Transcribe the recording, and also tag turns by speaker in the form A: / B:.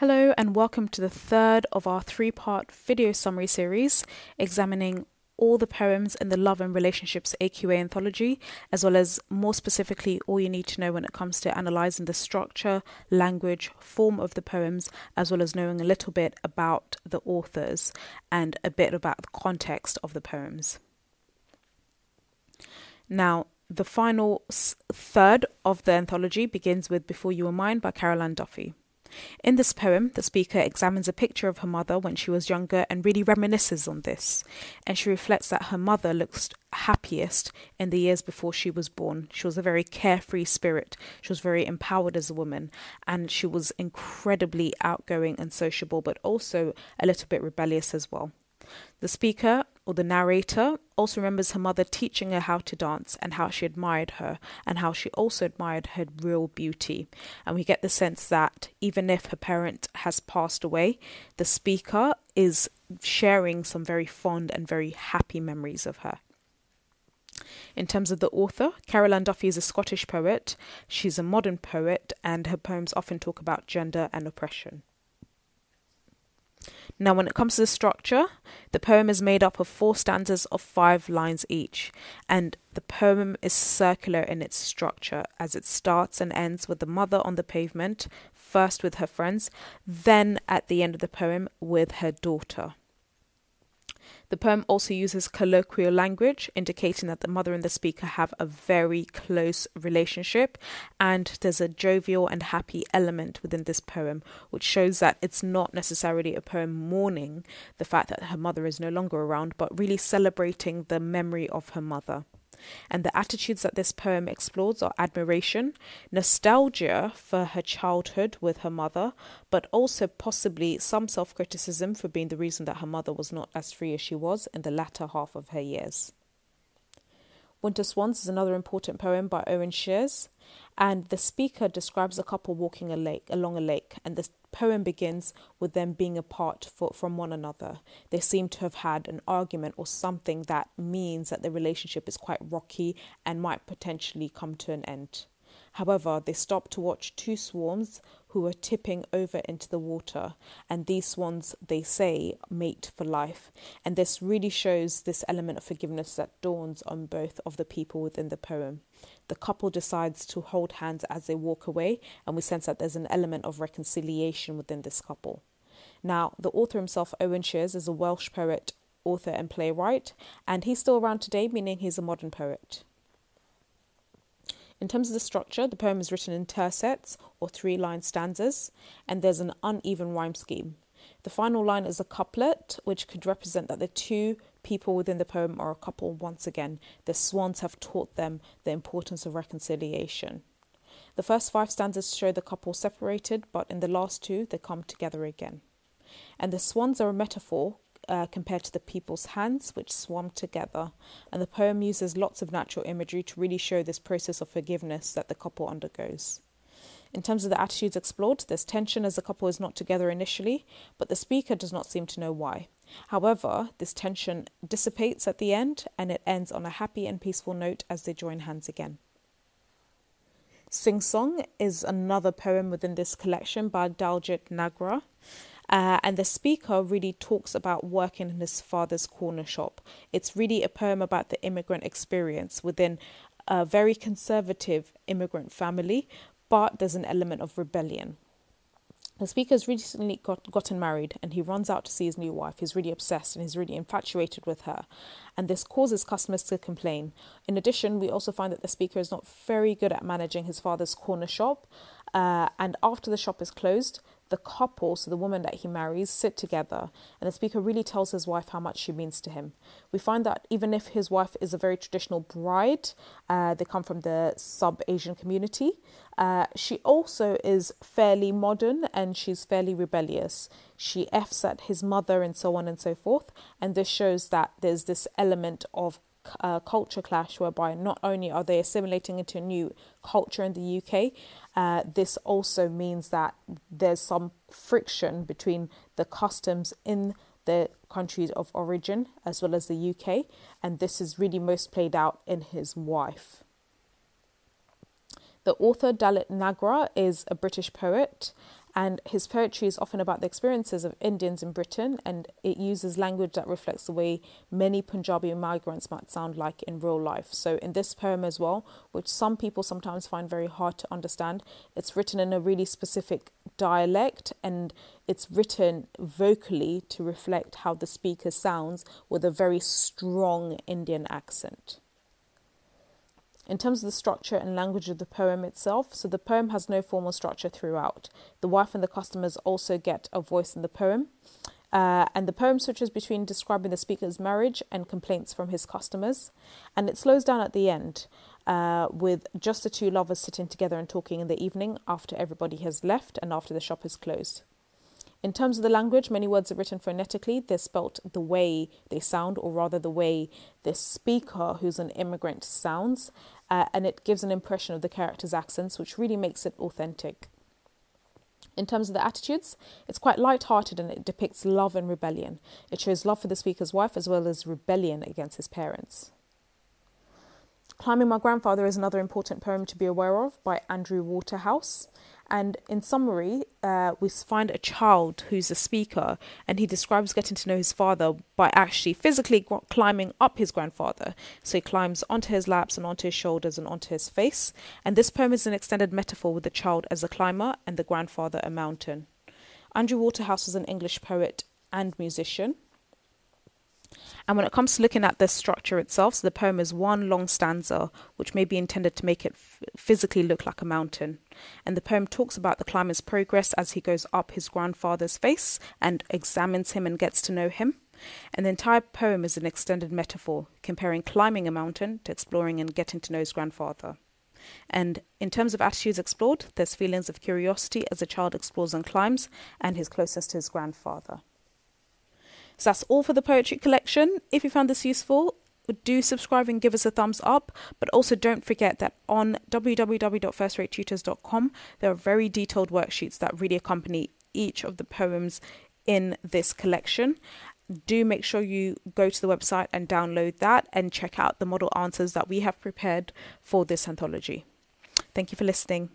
A: Hello, and welcome to the third of our three part video summary series examining all the poems in the Love and Relationships AQA anthology, as well as more specifically, all you need to know when it comes to analysing the structure, language, form of the poems, as well as knowing a little bit about the authors and a bit about the context of the poems. Now, the final third of the anthology begins with Before You Were Mine by Carol Ann Duffy. In this poem, the speaker examines a picture of her mother when she was younger and really reminisces on this. And she reflects that her mother looks happiest in the years before she was born. She was a very carefree spirit. She was very empowered as a woman. And she was incredibly outgoing and sociable, but also a little bit rebellious as well. The speaker or the narrator also remembers her mother teaching her how to dance and how she admired her and how she also admired her real beauty. And we get the sense that even if her parent has passed away, the speaker is sharing some very fond and very happy memories of her. In terms of the author, Carol Ann Duffy is a Scottish poet. She's a modern poet, and her poems often talk about gender and oppression. Now, when it comes to the structure, the poem is made up of four stanzas of five lines each, and the poem is circular in its structure as it starts and ends with the mother on the pavement, first with her friends, then at the end of the poem with her daughter. The poem also uses colloquial language, indicating that the mother and the speaker have a very close relationship, and there's a jovial and happy element within this poem, which shows that it's not necessarily a poem mourning the fact that her mother is no longer around, but really celebrating the memory of her mother. And the attitudes that this poem explores are admiration, nostalgia for her childhood with her mother, but also possibly some self criticism for being the reason that her mother was not as free as she was in the latter half of her years. Winter Swans is another important poem by Owen Sheers, and the speaker describes a couple walking a lake along a lake, and the poem begins with them being apart for, from one another. They seem to have had an argument or something that means that the relationship is quite rocky and might potentially come to an end. However, they stop to watch two swans who are tipping over into the water, and these swans, they say, mate for life. And this really shows this element of forgiveness that dawns on both of the people within the poem. The couple decides to hold hands as they walk away, and we sense that there's an element of reconciliation within this couple. Now, the author himself, Owen Sheers, is a Welsh poet, author, and playwright, and he's still around today, meaning he's a modern poet. In terms of the structure, the poem is written in tercets or three line stanzas, and there's an uneven rhyme scheme. The final line is a couplet, which could represent that the two people within the poem are a couple once again. The swans have taught them the importance of reconciliation. The first five stanzas show the couple separated, but in the last two, they come together again. And the swans are a metaphor uh, compared to the people's hands, which swam together. And the poem uses lots of natural imagery to really show this process of forgiveness that the couple undergoes. In terms of the attitudes explored, there's tension as the couple is not together initially, but the speaker does not seem to know why. However, this tension dissipates at the end and it ends on a happy and peaceful note as they join hands again. Sing Song is another poem within this collection by Daljit Nagra. Uh, and the speaker really talks about working in his father's corner shop. It's really a poem about the immigrant experience within a very conservative immigrant family, but there's an element of rebellion. The speaker's recently got, gotten married and he runs out to see his new wife. He's really obsessed and he's really infatuated with her. And this causes customers to complain. In addition, we also find that the speaker is not very good at managing his father's corner shop. Uh, and after the shop is closed, the couple, so the woman that he marries, sit together, and the speaker really tells his wife how much she means to him. We find that even if his wife is a very traditional bride, uh, they come from the sub Asian community, uh, she also is fairly modern and she's fairly rebellious. She F's at his mother and so on and so forth, and this shows that there's this element of uh, culture clash whereby not only are they assimilating into a new culture in the UK, uh, this also means that there's some friction between the customs in the countries of origin as well as the UK, and this is really most played out in his wife. The author Daljit Nagra is a British poet And his poetry is often about the experiences of Indians in Britain, and it uses language that reflects the way many Punjabi migrants might sound like in real life. So, in this poem as well, which some people sometimes find very hard to understand, it's written in a really specific dialect and it's written vocally to reflect how the speaker sounds with a very strong Indian accent. In terms of the structure and language of the poem itself, so the poem has no formal structure throughout. The wife and the customers also get a voice in the poem. Uh, and the poem switches between describing the speaker's marriage and complaints from his customers. And it slows down at the end uh, with just the two lovers sitting together and talking in the evening after everybody has left and after the shop is closed. In terms of the language, many words are written phonetically. They're spelt the way they sound, or rather, the way the speaker, who's an immigrant, sounds. Uh, and it gives an impression of the character's accents, which really makes it authentic. In terms of the attitudes, it's quite light-hearted and it depicts love and rebellion. It shows love for the speaker's wife as well as rebellion against his parents. Climbing My Grandfather is another important poem to be aware of by Andrew Waterhouse. And in summary, uh, we find a child who's a speaker, and he describes getting to know his father by actually physically climbing up his grandfather. So he climbs onto his laps and onto his shoulders and onto his face. And this poem is an extended metaphor with the child as a climber and the grandfather a mountain. Andrew Waterhouse was an English poet and musician. And when it comes to looking at the structure itself, so the poem is one long stanza, which may be intended to make it physically look like a mountain. And the poem talks about the climber's progress as he goes up his grandfather's face and examines him and gets to know him. And the entire poem is an extended metaphor, comparing climbing a mountain to exploring and getting to know his grandfather. And in terms of attitudes explored, there's feelings of curiosity as a child explores and climbs, and his closeness to his grandfather. So that's all for the poetry collection. If you found this useful, do subscribe and give us a thumbs up. But also don't forget that on www.firstratetutors.com, there are very detailed worksheets that really accompany each of the poems in this collection. Do make sure you go to the website and download that and check out the model answers that we have prepared for this anthology. Thank you for listening.